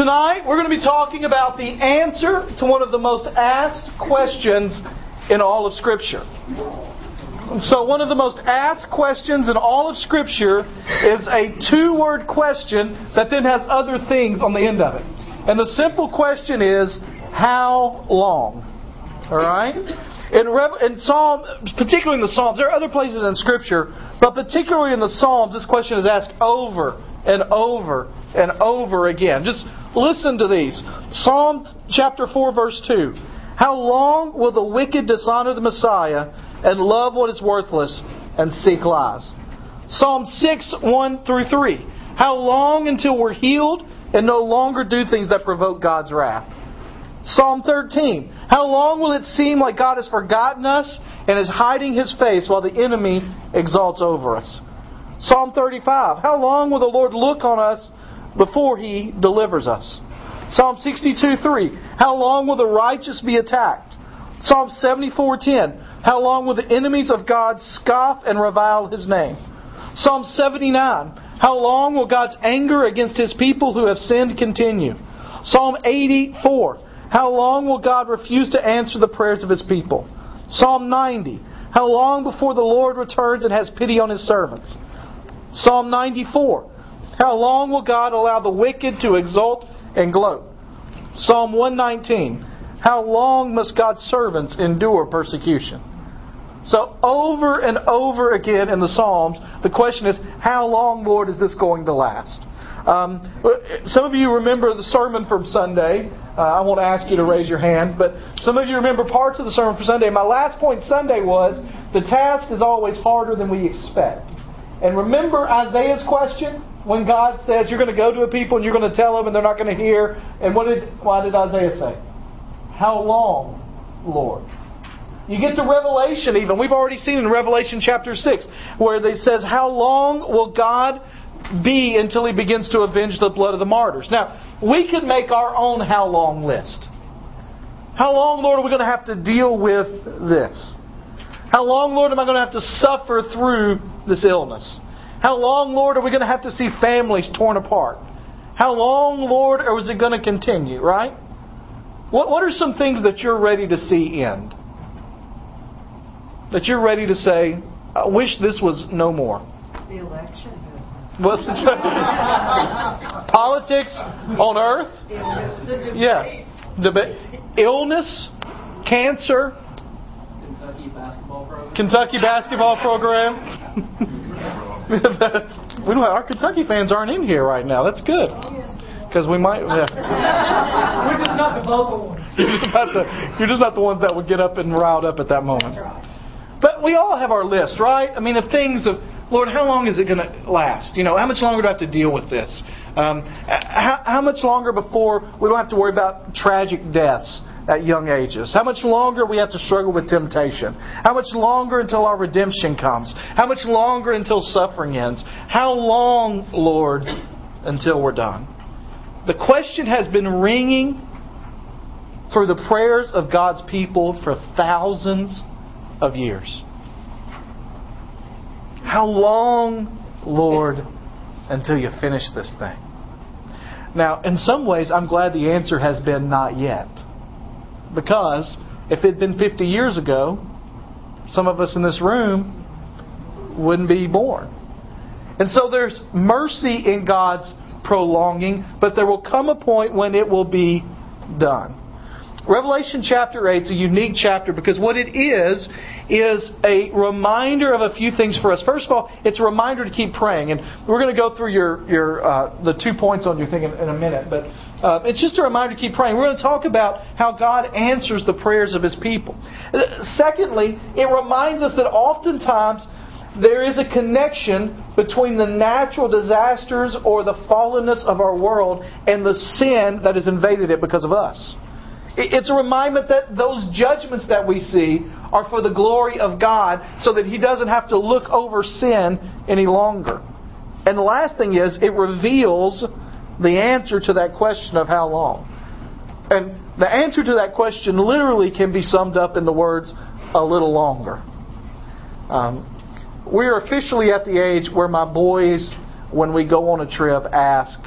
Tonight, we're going to be talking about the answer to one of the most asked questions in all of Scripture. So, one of the most asked questions in all of Scripture is a two word question that then has other things on the end of it. And the simple question is, How long? Alright? In, in Psalm, particularly in the Psalms, there are other places in Scripture, but particularly in the Psalms, this question is asked over and over and over again. Just Listen to these. Psalm chapter 4, verse 2. How long will the wicked dishonor the Messiah and love what is worthless and seek lies? Psalm 6, 1 through 3. How long until we're healed and no longer do things that provoke God's wrath? Psalm 13. How long will it seem like God has forgotten us and is hiding his face while the enemy exalts over us? Psalm 35. How long will the Lord look on us before he delivers us. Psalm 62 3. How long will the righteous be attacked? Psalm 74 10. How long will the enemies of God scoff and revile his name? Psalm 79. How long will God's anger against his people who have sinned continue? Psalm 84. How long will God refuse to answer the prayers of his people? Psalm 90. How long before the Lord returns and has pity on his servants? Psalm 94. How long will God allow the wicked to exult and gloat? Psalm 119. How long must God's servants endure persecution? So, over and over again in the Psalms, the question is, how long, Lord, is this going to last? Um, some of you remember the sermon from Sunday. Uh, I won't ask you to raise your hand, but some of you remember parts of the sermon from Sunday. My last point Sunday was the task is always harder than we expect. And remember Isaiah's question? When God says you're going to go to a people and you're going to tell them and they're not going to hear. And what did why did Isaiah say? How long, Lord? You get to Revelation even. We've already seen in Revelation chapter 6 where it says, How long will God be until he begins to avenge the blood of the martyrs? Now, we can make our own how long list. How long, Lord, are we going to have to deal with this? How long, Lord, am I going to have to suffer through this illness? How long, Lord, are we going to have to see families torn apart? How long, Lord, or is it going to continue, right? What, what are some things that you're ready to see end? That you're ready to say, I wish this was no more. The election well, politics on earth. Yeah. Debate. Illness, cancer. Kentucky basketball program. Kentucky basketball program. we don't have, our Kentucky fans aren't in here right now. That's good. Because we might. Yeah. We're just not the vocal ones. You're just, not the, you're just not the ones that would get up and riled up at that moment. But we all have our list, right? I mean, of things of, Lord, how long is it going to last? You know, how much longer do I have to deal with this? Um, how, how much longer before we don't have to worry about tragic deaths? At young ages? How much longer we have to struggle with temptation? How much longer until our redemption comes? How much longer until suffering ends? How long, Lord, until we're done? The question has been ringing through the prayers of God's people for thousands of years. How long, Lord, until you finish this thing? Now, in some ways, I'm glad the answer has been not yet. Because if it had been 50 years ago, some of us in this room wouldn't be born. And so there's mercy in God's prolonging, but there will come a point when it will be done. Revelation chapter 8 is a unique chapter because what it is, is a reminder of a few things for us. First of all, it's a reminder to keep praying. And we're going to go through your, your, uh, the two points on your thing in, in a minute. But uh, it's just a reminder to keep praying. We're going to talk about how God answers the prayers of His people. Uh, secondly, it reminds us that oftentimes there is a connection between the natural disasters or the fallenness of our world and the sin that has invaded it because of us. It's a reminder that those judgments that we see are for the glory of God so that He doesn't have to look over sin any longer. And the last thing is, it reveals the answer to that question of how long. And the answer to that question literally can be summed up in the words, a little longer. Um, we're officially at the age where my boys, when we go on a trip, ask,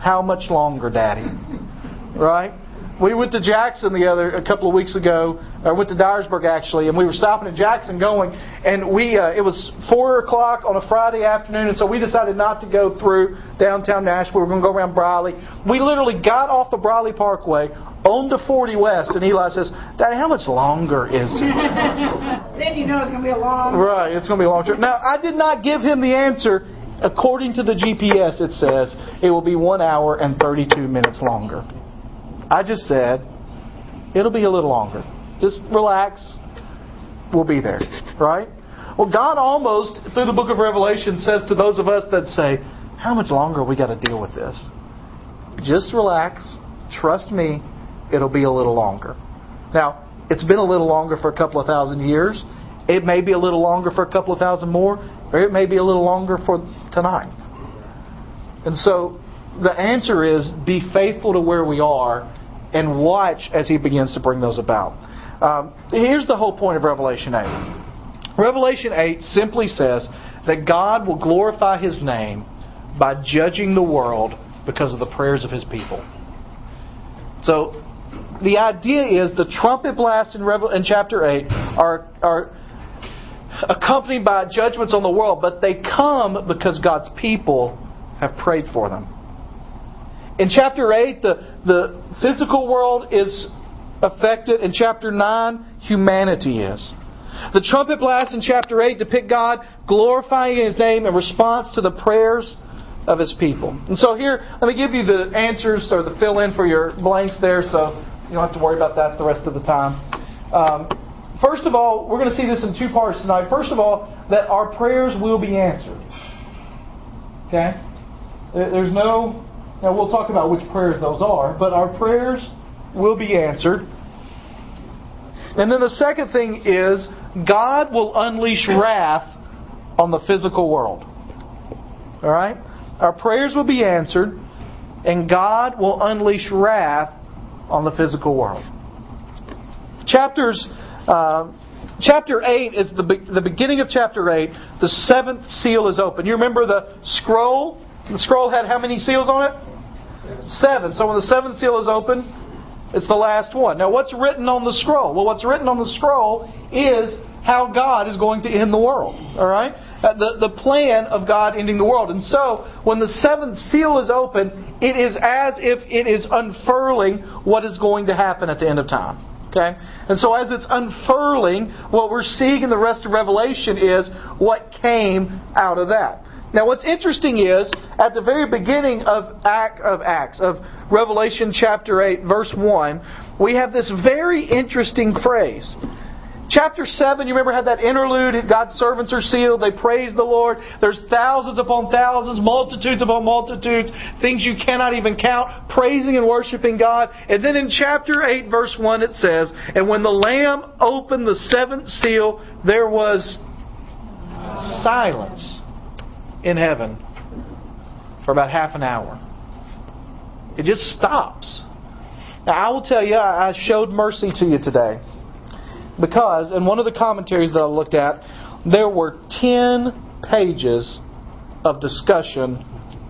How much longer, Daddy? Right? We went to Jackson the other a couple of weeks ago. I went to Dyersburg actually, and we were stopping at Jackson going, and we uh, it was four o'clock on a Friday afternoon, and so we decided not to go through downtown Nashville. We were going to go around Briley. We literally got off the Briley Parkway onto 40 West, and Eli says, "Daddy, how much longer is it?" Then you know it's going to be a long. Right, it's going to be a long trip. Now, I did not give him the answer. According to the GPS, it says it will be one hour and 32 minutes longer. I just said it'll be a little longer. Just relax. We'll be there. Right? Well, God almost, through the book of Revelation, says to those of us that say, How much longer we got to deal with this? Just relax. Trust me. It'll be a little longer. Now, it's been a little longer for a couple of thousand years. It may be a little longer for a couple of thousand more, or it may be a little longer for tonight. And so the answer is be faithful to where we are and watch as he begins to bring those about. Um, here's the whole point of Revelation 8. Revelation 8 simply says that God will glorify his name by judging the world because of the prayers of his people. So the idea is the trumpet blast in, Revel- in chapter 8 are, are accompanied by judgments on the world, but they come because God's people have prayed for them. In chapter 8, the, the physical world is affected. In chapter 9, humanity is. The trumpet blast in chapter 8 depict God glorifying His name in response to the prayers of His people. And so here, let me give you the answers or the fill in for your blanks there so you don't have to worry about that the rest of the time. Um, first of all, we're going to see this in two parts tonight. First of all, that our prayers will be answered. Okay? There's no now, we'll talk about which prayers those are, but our prayers will be answered. And then the second thing is God will unleash wrath on the physical world. All right? Our prayers will be answered, and God will unleash wrath on the physical world. Chapters. Uh, chapter 8 is the, the beginning of chapter 8. The seventh seal is open. You remember the scroll? The scroll had how many seals on it? Seven. So when the seventh seal is open, it's the last one. Now, what's written on the scroll? Well, what's written on the scroll is how God is going to end the world. All right? Uh, the, the plan of God ending the world. And so, when the seventh seal is open, it is as if it is unfurling what is going to happen at the end of time. Okay? And so, as it's unfurling, what we're seeing in the rest of Revelation is what came out of that. Now, what's interesting is at the very beginning of Act of Acts of Revelation chapter eight, verse one, we have this very interesting phrase. Chapter 7, you remember had that interlude, God's servants are sealed, they praise the Lord. There's thousands upon thousands, multitudes upon multitudes, things you cannot even count, praising and worshiping God. And then in chapter 8, verse 1, it says, And when the Lamb opened the seventh seal, there was silence in heaven for about half an hour. It just stops. Now, I will tell you, I showed mercy to you today. Because in one of the commentaries that I looked at, there were 10 pages of discussion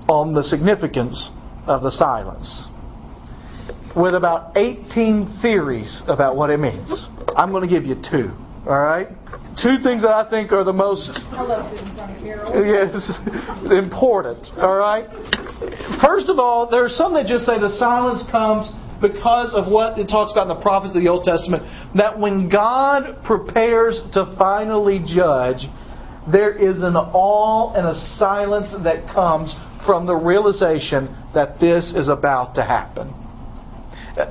on the significance of the silence, with about 18 theories about what it means. I'm going to give you two. All right? Two things that I think are the most yes, important. All right? First of all, there are some that just say the silence comes because of what it talks about in the prophets of the Old Testament that when God prepares to finally judge, there is an awe and a silence that comes from the realization that this is about to happen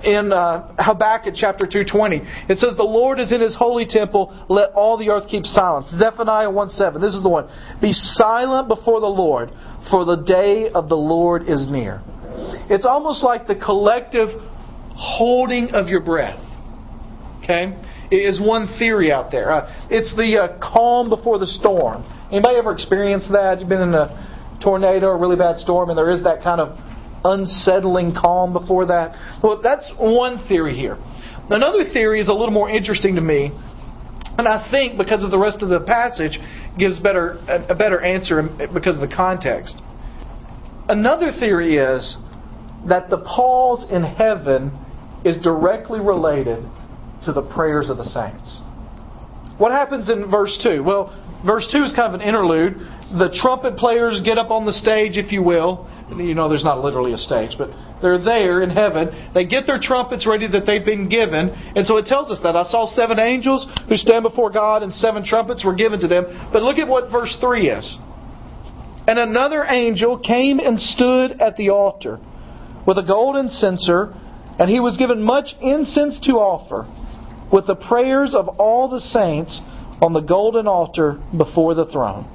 in uh, Habakkuk chapter 2:20. It says, "The Lord is in His holy temple; let all the earth keep silence." Zephaniah 1:7. This is the one. Be silent before the Lord, for the day of the Lord is near. It's almost like the collective holding of your breath. Okay, is one theory out there. Uh, it's the uh, calm before the storm. Anybody ever experienced that? You've been in a tornado or a really bad storm, and there is that kind of unsettling calm before that? Well, that's one theory here. Another theory is a little more interesting to me, and I think because of the rest of the passage gives better a better answer because of the context. Another theory is that the pause in heaven is directly related to the prayers of the saints. What happens in verse 2? Well, verse 2 is kind of an interlude. The trumpet players get up on the stage, if you will. You know, there's not literally a stage, but they're there in heaven. They get their trumpets ready that they've been given. And so it tells us that. I saw seven angels who stand before God, and seven trumpets were given to them. But look at what verse 3 is. And another angel came and stood at the altar with a golden censer, and he was given much incense to offer with the prayers of all the saints on the golden altar before the throne.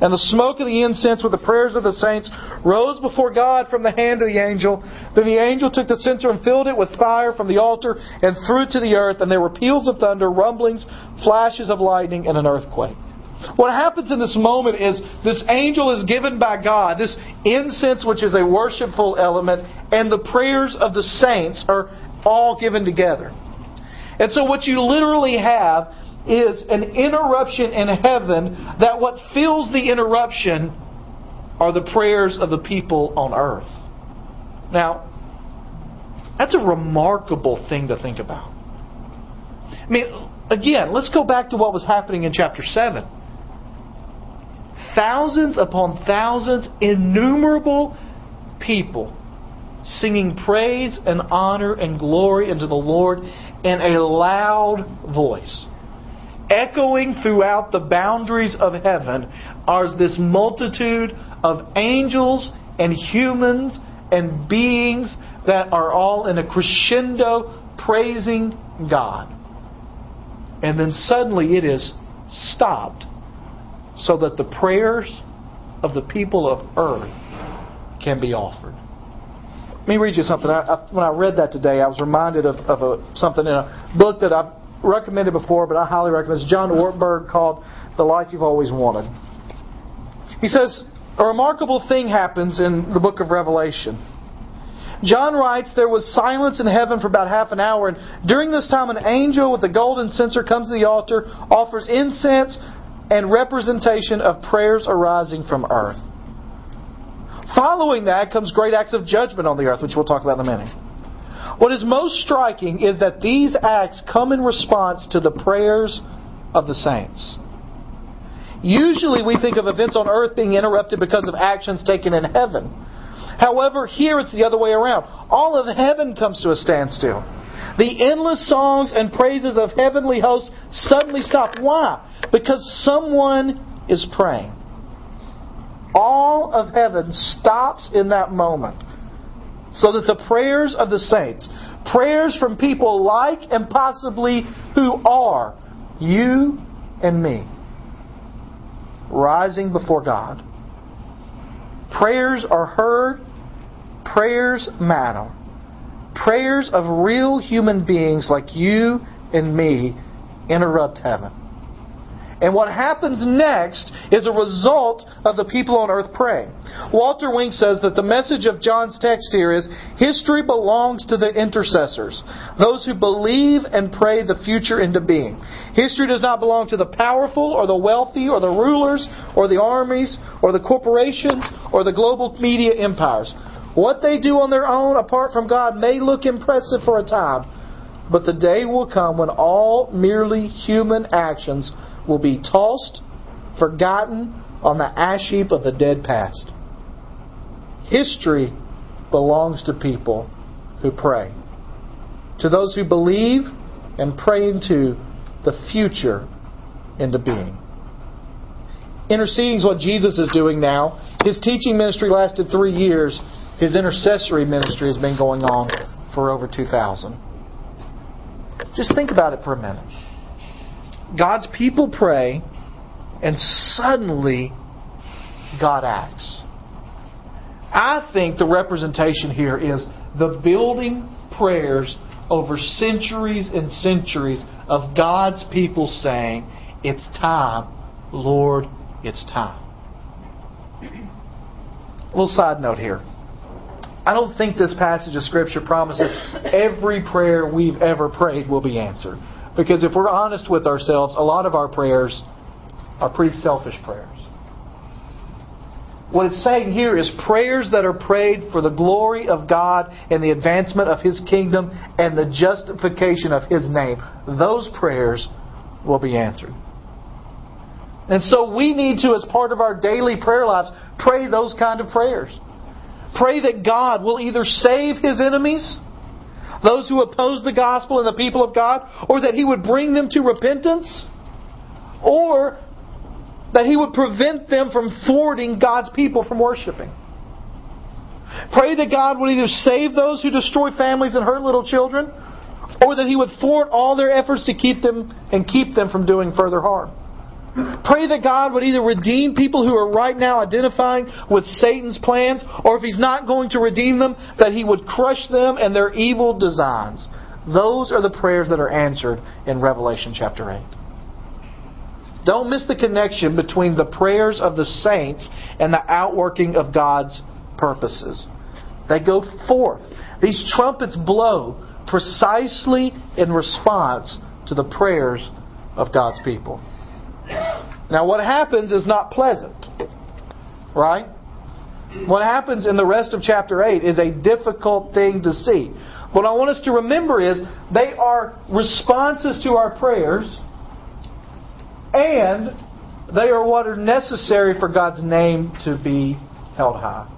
And the smoke of the incense with the prayers of the saints rose before God from the hand of the angel. Then the angel took the censer and filled it with fire from the altar and threw it to the earth, and there were peals of thunder, rumblings, flashes of lightning, and an earthquake. What happens in this moment is this angel is given by God, this incense, which is a worshipful element, and the prayers of the saints are all given together. And so what you literally have is an interruption in heaven that what fills the interruption are the prayers of the people on earth. Now, that's a remarkable thing to think about. I mean, again, let's go back to what was happening in chapter 7. Thousands upon thousands, innumerable people singing praise and honor and glory unto the Lord in a loud voice. Echoing throughout the boundaries of heaven are this multitude of angels and humans and beings that are all in a crescendo praising God. And then suddenly it is stopped so that the prayers of the people of earth can be offered. Let me read you something. I, I, when I read that today, I was reminded of, of a, something in a book that I've recommended before, but I highly recommend. It's John Ortberg called The Life You've Always Wanted. He says, A remarkable thing happens in the book of Revelation. John writes, There was silence in heaven for about half an hour, and during this time, an angel with a golden censer comes to the altar, offers incense and representation of prayers arising from earth. Following that comes great acts of judgment on the earth, which we'll talk about in a minute. What is most striking is that these acts come in response to the prayers of the saints. Usually we think of events on earth being interrupted because of actions taken in heaven. However, here it's the other way around. All of heaven comes to a standstill. The endless songs and praises of heavenly hosts suddenly stop. Why? Because someone is praying. All of heaven stops in that moment so that the prayers of the saints, prayers from people like and possibly who are you and me, rising before God. Prayers are heard, prayers matter. Prayers of real human beings like you and me interrupt heaven. And what happens next is a result of the people on earth praying. Walter Wink says that the message of John's text here is history belongs to the intercessors, those who believe and pray the future into being. History does not belong to the powerful or the wealthy or the rulers or the armies or the corporations or the global media empires. What they do on their own apart from God may look impressive for a time, but the day will come when all merely human actions will be tossed, forgotten on the ash heap of the dead past. History belongs to people who pray. To those who believe and pray into the future into being. Interceding is what Jesus is doing now. His teaching ministry lasted three years. His intercessory ministry has been going on for over 2,000. Just think about it for a minute. God's people pray, and suddenly God acts. I think the representation here is the building prayers over centuries and centuries of God's people saying, It's time, Lord, it's time. A little side note here. I don't think this passage of Scripture promises every prayer we've ever prayed will be answered. Because if we're honest with ourselves, a lot of our prayers are pretty selfish prayers. what it's saying here is prayers that are prayed for the glory of God and the advancement of His kingdom and the justification of His name. Those prayers will be answered. And so we need to, as part of our daily prayer lives, pray those kind of prayers. Pray that God will either save His enemies, those who oppose the gospel and the people of God, or that He would bring them to repentance, or that He would prevent them from thwarting God's people from worshiping. Pray that God would either save those who destroy families and hurt little children, or that He would thwart all their efforts to keep them and keep them from doing further harm. Pray that God would either redeem people who are right now identifying with Satan's plans, or if He's not going to redeem them, that He would crush them and their evil designs. Those are the prayers that are answered in Revelation chapter 8. Don't miss the connection between the prayers of the saints and the outworking of God's purposes. They go forth. These trumpets blow precisely in response to the prayers of God's people. Now, what happens is not pleasant, right? What happens in the rest of chapter 8 is a difficult thing to see. What I want us to remember is they are responses to our prayers, and they are what are necessary for God's name to be held high.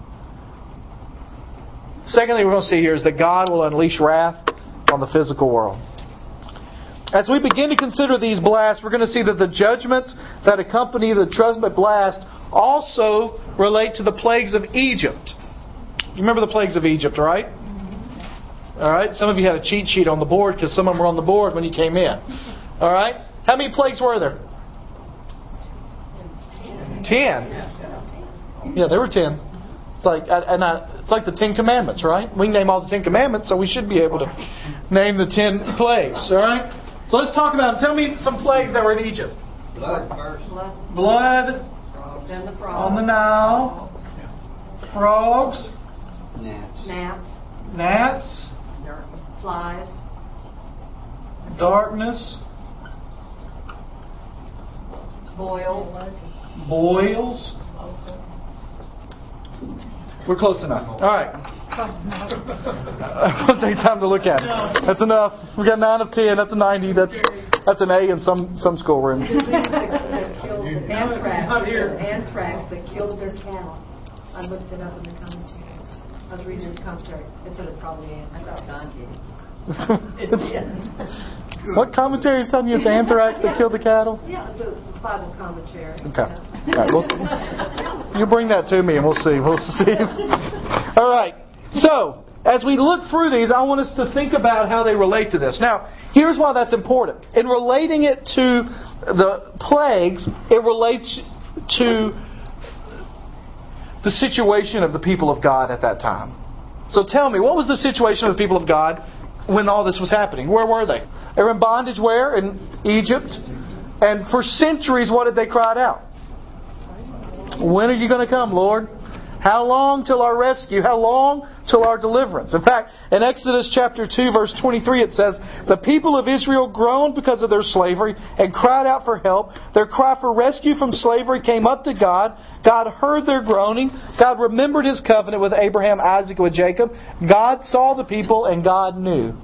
Secondly, we're going to see here is that God will unleash wrath on the physical world. As we begin to consider these blasts, we're going to see that the judgments that accompany the trumpet blast also relate to the plagues of Egypt. You remember the plagues of Egypt, right? All right. Some of you had a cheat sheet on the board because some of them were on the board when you came in. All right. How many plagues were there? Ten. Yeah, there were ten. It's like and I, uh, it's like the Ten Commandments, right? We name all the Ten Commandments, so we should be able to name the ten plagues. All right. So let's talk about them. Tell me some plagues that were in Egypt. Blood first. Blood, Blood then the on the Nile, frogs, Gnats. gnats, gnats, flies, darkness, boils, boils. We're close enough. All right. It'll take time to look at. it. That's enough. We got nine of ten. That's a ninety. That's that's an A in some some schoolrooms. that killed the anthrax, anthrax that killed their cattle. I looked it up in the commentary. I was reading the commentary. It said it's probably anthrax. what commentary is telling you it's anthrax that killed the cattle? Yeah, it's a Bible commentary. Okay. All right. Well, you bring that to me and we'll see. We'll see. All right. So, as we look through these, I want us to think about how they relate to this. Now, here's why that's important. In relating it to the plagues, it relates to the situation of the people of God at that time. So tell me, what was the situation of the people of God when all this was happening? Where were they? They were in bondage where? In Egypt. And for centuries, what did they cry out? When are you going to come, Lord? How long till our rescue? How long till our deliverance? In fact, in Exodus chapter 2 verse 23 it says, The people of Israel groaned because of their slavery and cried out for help. Their cry for rescue from slavery came up to God. God heard their groaning. God remembered his covenant with Abraham, Isaac, and Jacob. God saw the people and God knew.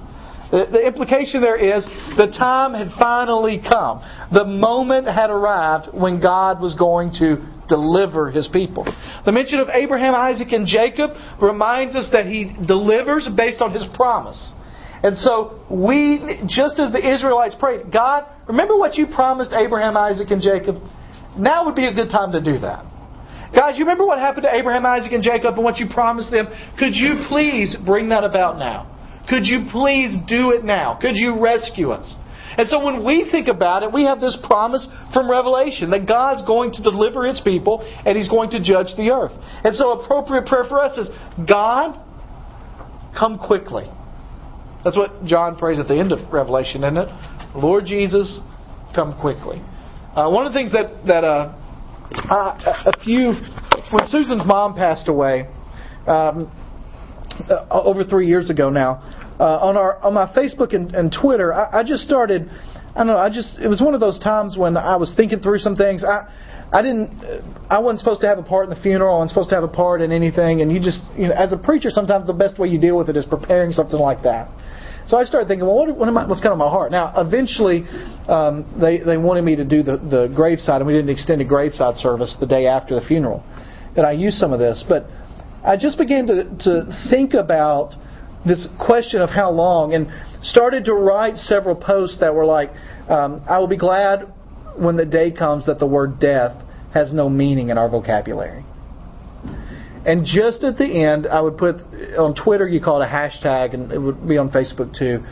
The implication there is the time had finally come. The moment had arrived when God was going to deliver his people. The mention of Abraham, Isaac, and Jacob reminds us that he delivers based on his promise. And so we, just as the Israelites prayed, God, remember what you promised Abraham, Isaac, and Jacob? Now would be a good time to do that. Guys, you remember what happened to Abraham, Isaac, and Jacob and what you promised them? Could you please bring that about now? Could you please do it now? Could you rescue us? And so when we think about it, we have this promise from Revelation that God's going to deliver His people and He's going to judge the earth. And so appropriate prayer for us is, God, come quickly. That's what John prays at the end of Revelation, isn't it? Lord Jesus, come quickly. Uh, one of the things that, that uh, uh, a few, when Susan's mom passed away, um, uh, over three years ago now, uh, on our on my Facebook and, and Twitter, I, I, just started. I don't know. I just it was one of those times when I was thinking through some things. I I didn't. I wasn't supposed to have a part in the funeral. I wasn't supposed to have a part in anything. And you just, you know, as a preacher, sometimes the best way you deal with it is preparing something like that. So I started thinking, well, what, what am I, what's kind of my heart? Now, eventually, um, they they wanted me to do the the graveside, and we did an extended graveside service the day after the funeral. And I used some of this, but I just began to to think about this question of how long, and started to write several posts that were like, um, I will be glad when the day comes that the word death has no meaning in our vocabulary. And just at the end, I would put on Twitter, you call it a hashtag, and it would be on Facebook too.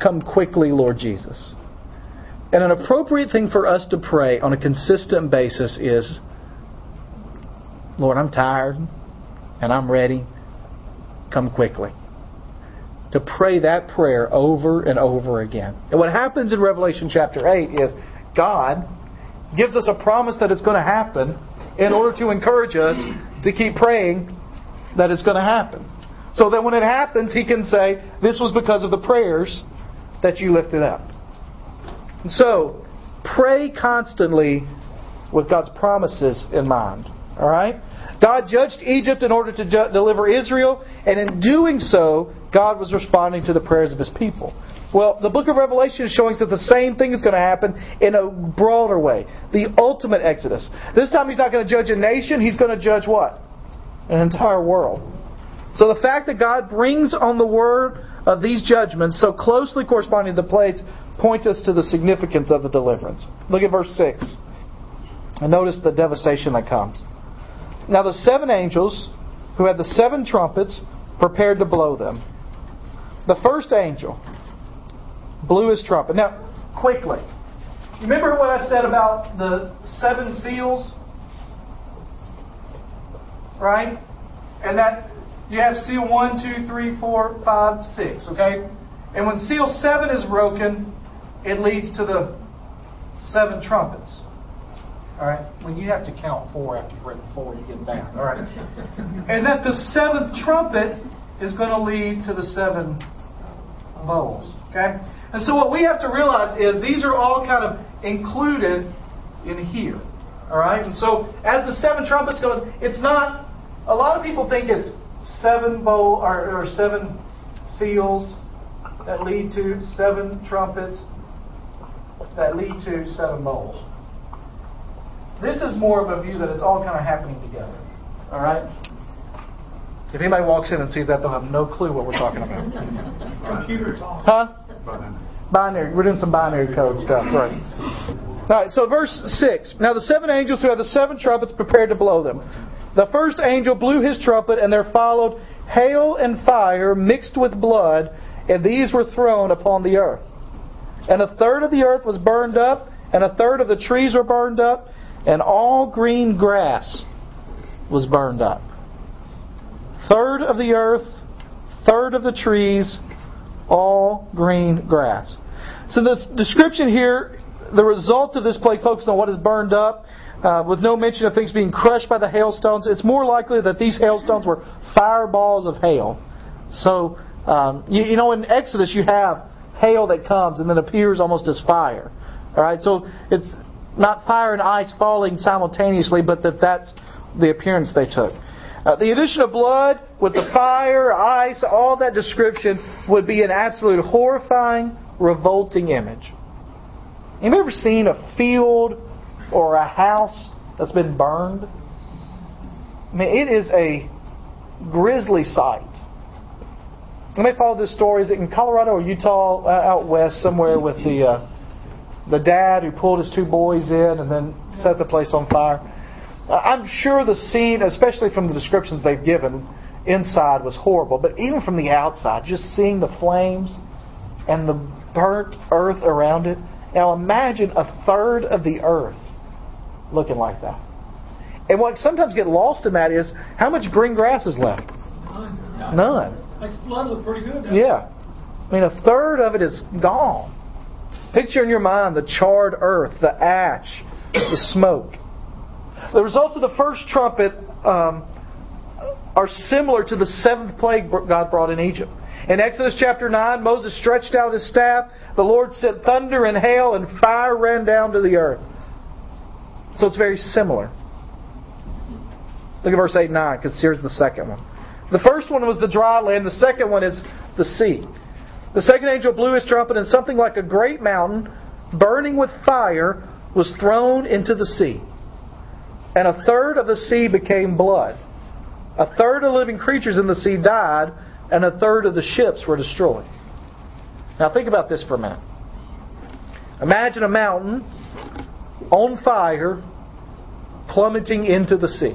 Come quickly, Lord Jesus. And an appropriate thing for us to pray on a consistent basis is Lord, I'm tired and I'm ready. Come quickly. To pray that prayer over and over again. And what happens in Revelation chapter 8 is God gives us a promise that it's going to happen in order to encourage us to keep praying that it's going to happen. So that when it happens, He can say, This was because of the prayers that you lifted up. And so, pray constantly with God's promises in mind. All right? God judged Egypt in order to ju- deliver Israel, and in doing so, God was responding to the prayers of His people. Well, the book of Revelation is showing us that the same thing is going to happen in a broader way. The ultimate Exodus. This time he's not going to judge a nation, he's going to judge what? An entire world. So the fact that God brings on the word of these judgments so closely corresponding to the plagues points us to the significance of the deliverance. Look at verse 6. And notice the devastation that comes. Now the seven angels who had the seven trumpets prepared to blow them. The first angel blew his trumpet. Now, quickly. Remember what I said about the seven seals? Right? And that you have seal one, two, three, four, five, six, okay? And when seal seven is broken, it leads to the seven trumpets. All right? When you have to count four after you've written four, you get down. All right? and that the seventh trumpet is going to lead to the seven bowls. Okay? And so what we have to realize is these are all kind of included in here. All right? And so as the seven trumpets go, it's not, a lot of people think it's seven bowl or, or seven seals that lead to seven trumpets that lead to seven bowls. This is more of a view that it's all kind of happening together. All right? If anybody walks in and sees that, they'll have no clue what we're talking about. Computer talk. Huh? Binary. We're doing some binary code stuff, right? All right, so verse 6. Now the seven angels who had the seven trumpets prepared to blow them. The first angel blew his trumpet, and there followed hail and fire mixed with blood, and these were thrown upon the earth. And a third of the earth was burned up, and a third of the trees were burned up, and all green grass was burned up. Third of the earth, third of the trees, all green grass. So the description here, the result of this plague focused on what is burned up, uh, with no mention of things being crushed by the hailstones. It's more likely that these hailstones were fireballs of hail. So, um, you, you know, in Exodus you have hail that comes and then appears almost as fire. All right, so it's not fire and ice falling simultaneously, but that that's the appearance they took. Uh, the addition of blood with the fire, ice, all that description would be an absolute horrifying, revolting image. Have you ever seen a field or a house that's been burned? I mean, it is a grisly sight. You may follow this story. Is it in Colorado or Utah, uh, out west somewhere, with the uh, the dad who pulled his two boys in and then set the place on fire? I'm sure the scene, especially from the descriptions they've given, inside was horrible. But even from the outside, just seeing the flames and the burnt earth around it. Now imagine a third of the earth looking like that. And what sometimes get lost in that is how much green grass is left? None. None. Makes blood look pretty good. Yeah. I mean, a third of it is gone. Picture in your mind the charred earth, the ash, the smoke. The results of the first trumpet um, are similar to the seventh plague God brought in Egypt. In Exodus chapter 9, Moses stretched out his staff. The Lord sent thunder and hail, and fire ran down to the earth. So it's very similar. Look at verse 8 and 9, because here's the second one. The first one was the dry land, the second one is the sea. The second angel blew his trumpet, and something like a great mountain, burning with fire, was thrown into the sea. And a third of the sea became blood. A third of the living creatures in the sea died, and a third of the ships were destroyed. Now think about this for a minute. Imagine a mountain on fire plummeting into the sea.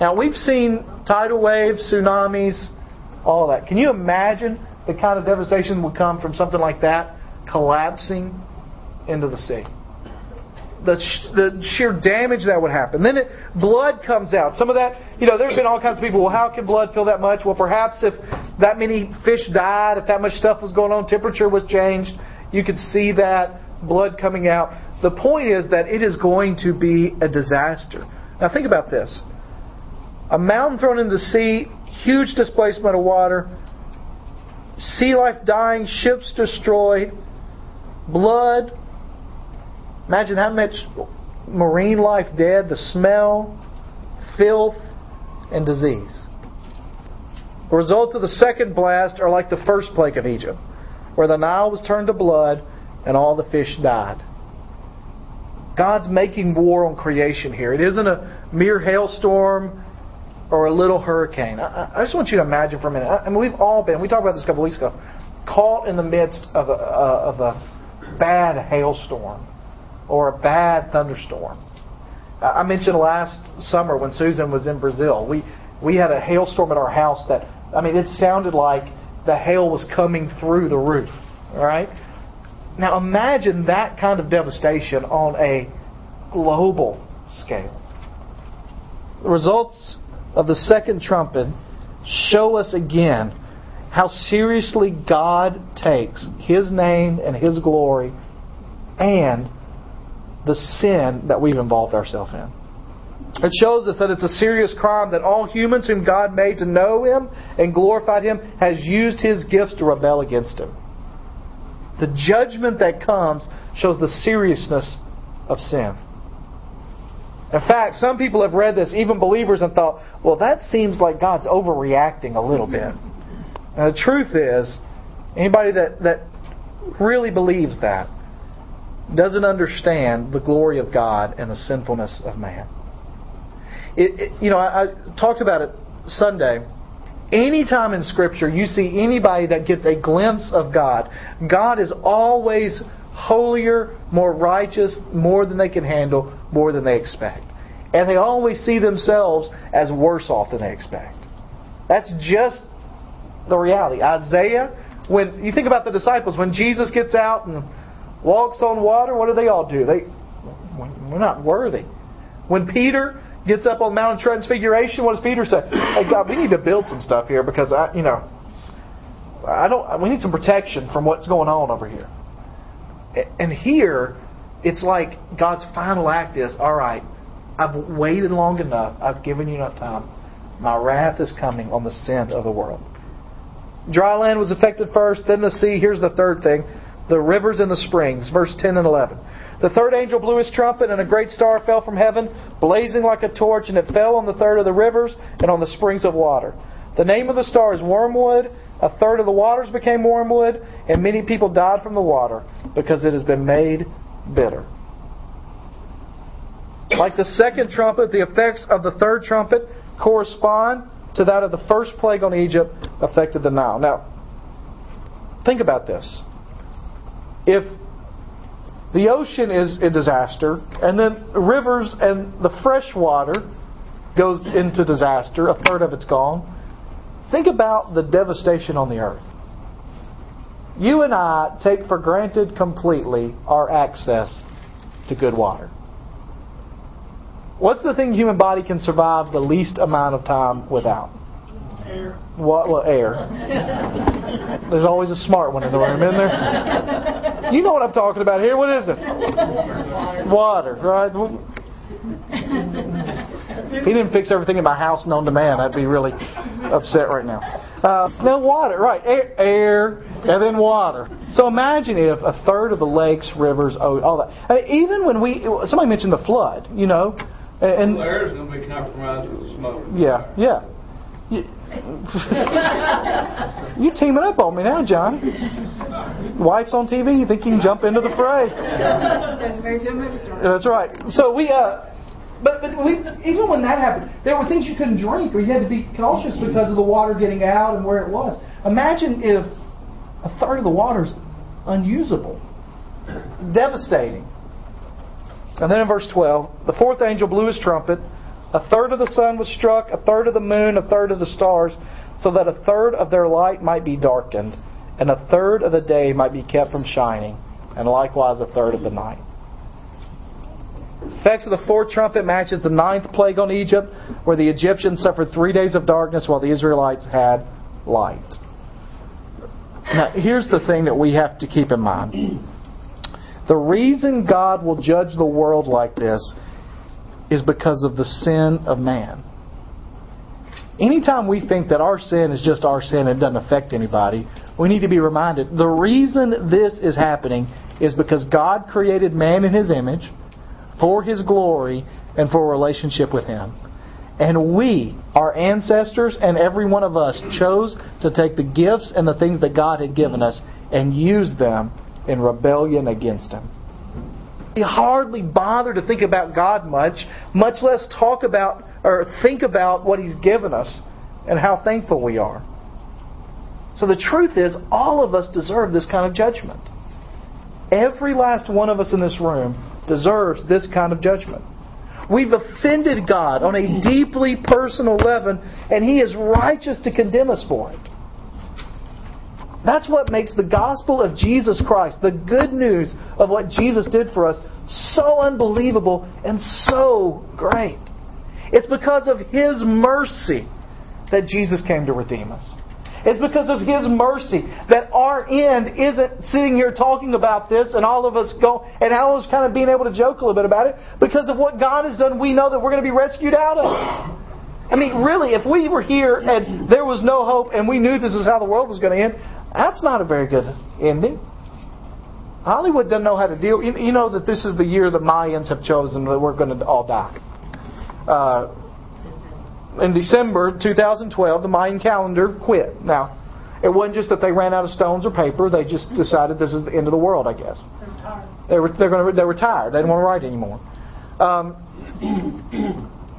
Now we've seen tidal waves, tsunamis, all that. Can you imagine the kind of devastation would come from something like that collapsing into the sea? The, the sheer damage that would happen. Then it, blood comes out. Some of that, you know, there's been all kinds of people. Well, how can blood fill that much? Well, perhaps if that many fish died, if that much stuff was going on, temperature was changed, you could see that blood coming out. The point is that it is going to be a disaster. Now, think about this a mountain thrown into the sea, huge displacement of water, sea life dying, ships destroyed, blood. Imagine how much marine life dead, the smell, filth, and disease. The results of the second blast are like the first plague of Egypt, where the Nile was turned to blood and all the fish died. God's making war on creation here. It isn't a mere hailstorm or a little hurricane. I, I just want you to imagine for a minute. I, I mean, we've all been, we talked about this a couple weeks ago, caught in the midst of a, uh, of a bad hailstorm or a bad thunderstorm. I mentioned last summer when Susan was in Brazil, we, we had a hailstorm at our house that, I mean, it sounded like the hail was coming through the roof. Right? Now imagine that kind of devastation on a global scale. The results of the second trumpet show us again how seriously God takes His name and His glory and the sin that we've involved ourselves in. It shows us that it's a serious crime that all humans whom God made to know Him and glorified Him has used His gifts to rebel against Him. The judgment that comes shows the seriousness of sin. In fact, some people have read this, even believers, and thought, well, that seems like God's overreacting a little bit. And the truth is, anybody that, that really believes that doesn't understand the glory of God and the sinfulness of man. It, it, you know, I, I talked about it Sunday. Anytime in Scripture you see anybody that gets a glimpse of God, God is always holier, more righteous, more than they can handle, more than they expect. And they always see themselves as worse off than they expect. That's just the reality. Isaiah, when you think about the disciples, when Jesus gets out and walks on water, what do they all do? They we're not worthy. When Peter gets up on Mount Transfiguration, what does Peter say? Hey God, we need to build some stuff here because I you know I don't we need some protection from what's going on over here. And here, it's like God's final act is all right, I've waited long enough, I've given you enough time. My wrath is coming on the sin of the world. Dry land was affected first, then the sea. Here's the third thing the rivers and the springs. Verse 10 and 11. The third angel blew his trumpet, and a great star fell from heaven, blazing like a torch, and it fell on the third of the rivers and on the springs of water. The name of the star is wormwood. A third of the waters became wormwood, and many people died from the water because it has been made bitter. Like the second trumpet, the effects of the third trumpet correspond to that of the first plague on Egypt affected the Nile. Now, think about this. If the ocean is a disaster, and then rivers and the fresh water goes into disaster, a third of it's gone, Think about the devastation on the earth. You and I take for granted completely our access to good water. What's the thing the human body can survive the least amount of time without? Air. What? Well, air. There's always a smart one in the room, isn't there? You know what I'm talking about here. What is it? Water, right? If he didn't fix everything in my house known to man, that'd be really upset right now. Uh, no water, right? Air, air, and then water. So imagine if a third of the lakes, rivers, all that. I mean, even when we, somebody mentioned the flood, you know, and the air is going to be compromised with smoke. Yeah, yeah. You, you teaming up on me now, John. Wife's on TV. You think you can jump into the fray? That's right. So we, uh, but but even when that happened, there were things you couldn't drink, or you had to be cautious because of the water getting out and where it was. Imagine if a third of the water's unusable. It's devastating. And then in verse 12, the fourth angel blew his trumpet. A third of the sun was struck, a third of the moon, a third of the stars, so that a third of their light might be darkened, and a third of the day might be kept from shining, and likewise a third of the night. Effects of the fourth trumpet matches the ninth plague on Egypt, where the Egyptians suffered three days of darkness while the Israelites had light. Now, here's the thing that we have to keep in mind. The reason God will judge the world like this is because of the sin of man. Anytime we think that our sin is just our sin and doesn't affect anybody, we need to be reminded the reason this is happening is because God created man in his image for his glory and for a relationship with him. And we, our ancestors, and every one of us chose to take the gifts and the things that God had given us and use them in rebellion against Him. We hardly bother to think about God much, much less talk about or think about what He's given us and how thankful we are. So the truth is, all of us deserve this kind of judgment. Every last one of us in this room deserves this kind of judgment. We've offended God on a deeply personal level, and He is righteous to condemn us for it. That's what makes the gospel of Jesus Christ, the good news of what Jesus did for us, so unbelievable and so great. It's because of His mercy that Jesus came to redeem us. It's because of His mercy that our end isn't sitting here talking about this and all of us go, and all of us kind of being able to joke a little bit about it. Because of what God has done, we know that we're going to be rescued out of it. I mean, really, if we were here and there was no hope and we knew this is how the world was going to end, that's not a very good ending. Hollywood doesn't know how to deal. You know that this is the year the Mayans have chosen that we're going to all die. Uh, in December 2012, the Mayan calendar quit. Now, it wasn't just that they ran out of stones or paper; they just decided this is the end of the world. I guess they were they're going to they were tired. They didn't want to write anymore. Um,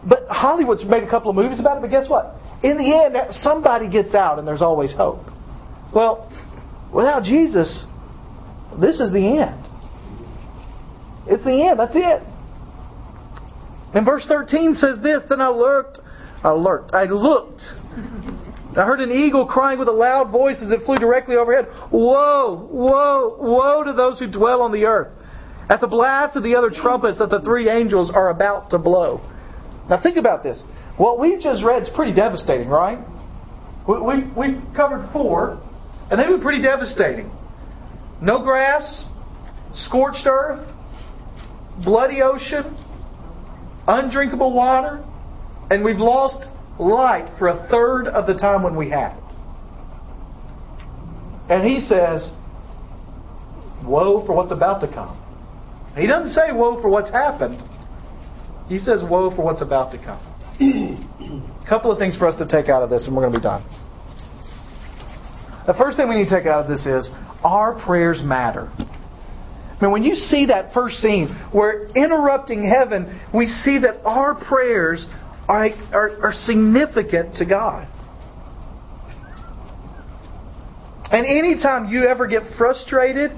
but Hollywood's made a couple of movies about it. But guess what? In the end, somebody gets out, and there's always hope. Well, without Jesus, this is the end. It's the end. That's it. And verse 13 says this Then I lurked, I I looked. I heard an eagle crying with a loud voice as it flew directly overhead Woe, woe, woe to those who dwell on the earth, at the blast of the other trumpets that the three angels are about to blow. Now think about this. What we just read is pretty devastating, right? We, we, we covered four. And they were pretty devastating. No grass, scorched earth, bloody ocean, undrinkable water, and we've lost light for a third of the time when we had it. And he says, Woe for what's about to come. He doesn't say woe for what's happened. He says woe for what's about to come. a couple of things for us to take out of this, and we're going to be done. The first thing we need to take out of this is our prayers matter. I mean, when you see that first scene where interrupting heaven, we see that our prayers are, are, are significant to God. And anytime you ever get frustrated,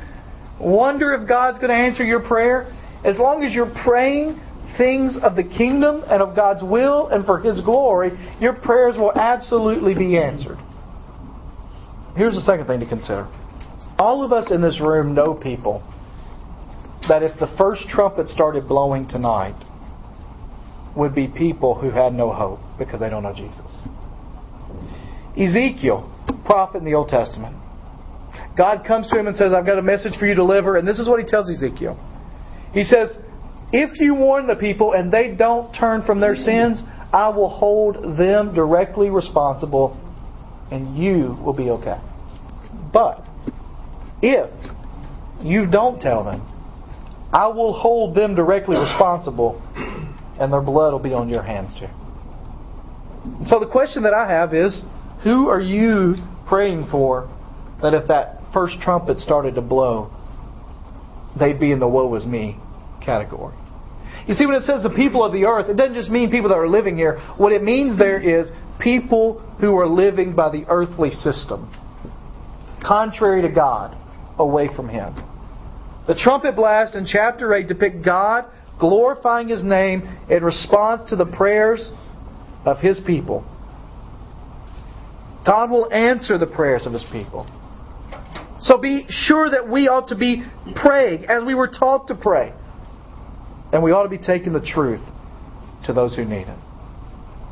wonder if God's going to answer your prayer, as long as you're praying things of the kingdom and of God's will and for His glory, your prayers will absolutely be answered. Here's the second thing to consider. All of us in this room know people that if the first trumpet started blowing tonight, would be people who had no hope because they don't know Jesus. Ezekiel, prophet in the Old Testament, God comes to him and says, I've got a message for you to deliver. And this is what he tells Ezekiel. He says, If you warn the people and they don't turn from their sins, I will hold them directly responsible and you will be okay. But if you don't tell them, I will hold them directly responsible, and their blood will be on your hands too. So the question that I have is who are you praying for that if that first trumpet started to blow, they'd be in the woe is me category? You see, when it says the people of the earth, it doesn't just mean people that are living here. What it means there is people who are living by the earthly system, contrary to God, away from Him. The trumpet blast in chapter 8 depict God glorifying His name in response to the prayers of His people. God will answer the prayers of His people. So be sure that we ought to be praying as we were taught to pray. And we ought to be taking the truth to those who need it.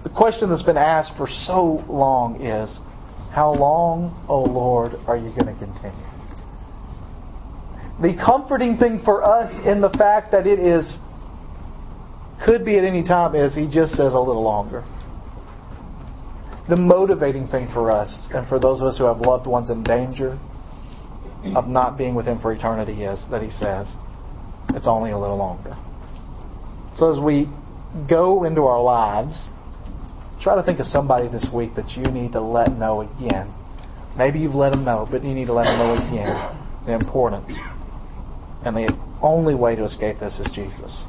The question that's been asked for so long is How long, O oh Lord, are you going to continue? The comforting thing for us in the fact that it is could be at any time is he just says a little longer. The motivating thing for us and for those of us who have loved ones in danger of not being with him for eternity is that he says it's only a little longer. So as we go into our lives, try to think of somebody this week that you need to let know again. Maybe you've let them know, but you need to let them know again the importance. And the only way to escape this is Jesus.